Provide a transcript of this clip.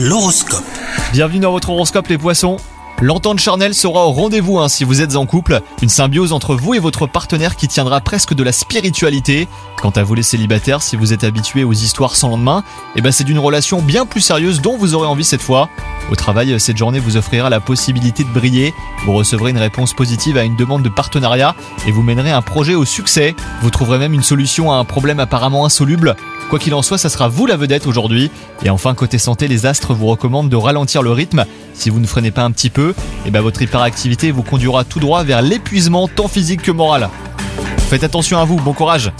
L'horoscope. Bienvenue dans votre horoscope les poissons. L'entente charnelle sera au rendez-vous hein, si vous êtes en couple, une symbiose entre vous et votre partenaire qui tiendra presque de la spiritualité. Quant à vous les célibataires, si vous êtes habitués aux histoires sans lendemain, eh ben c'est d'une relation bien plus sérieuse dont vous aurez envie cette fois. Au travail, cette journée vous offrira la possibilité de briller, vous recevrez une réponse positive à une demande de partenariat et vous mènerez un projet au succès. Vous trouverez même une solution à un problème apparemment insoluble. Quoi qu'il en soit, ça sera vous la vedette aujourd'hui. Et enfin, côté santé, les astres vous recommandent de ralentir le rythme. Si vous ne freinez pas un petit peu, eh ben votre hyperactivité vous conduira tout droit vers l'épuisement tant physique que moral. Faites attention à vous, bon courage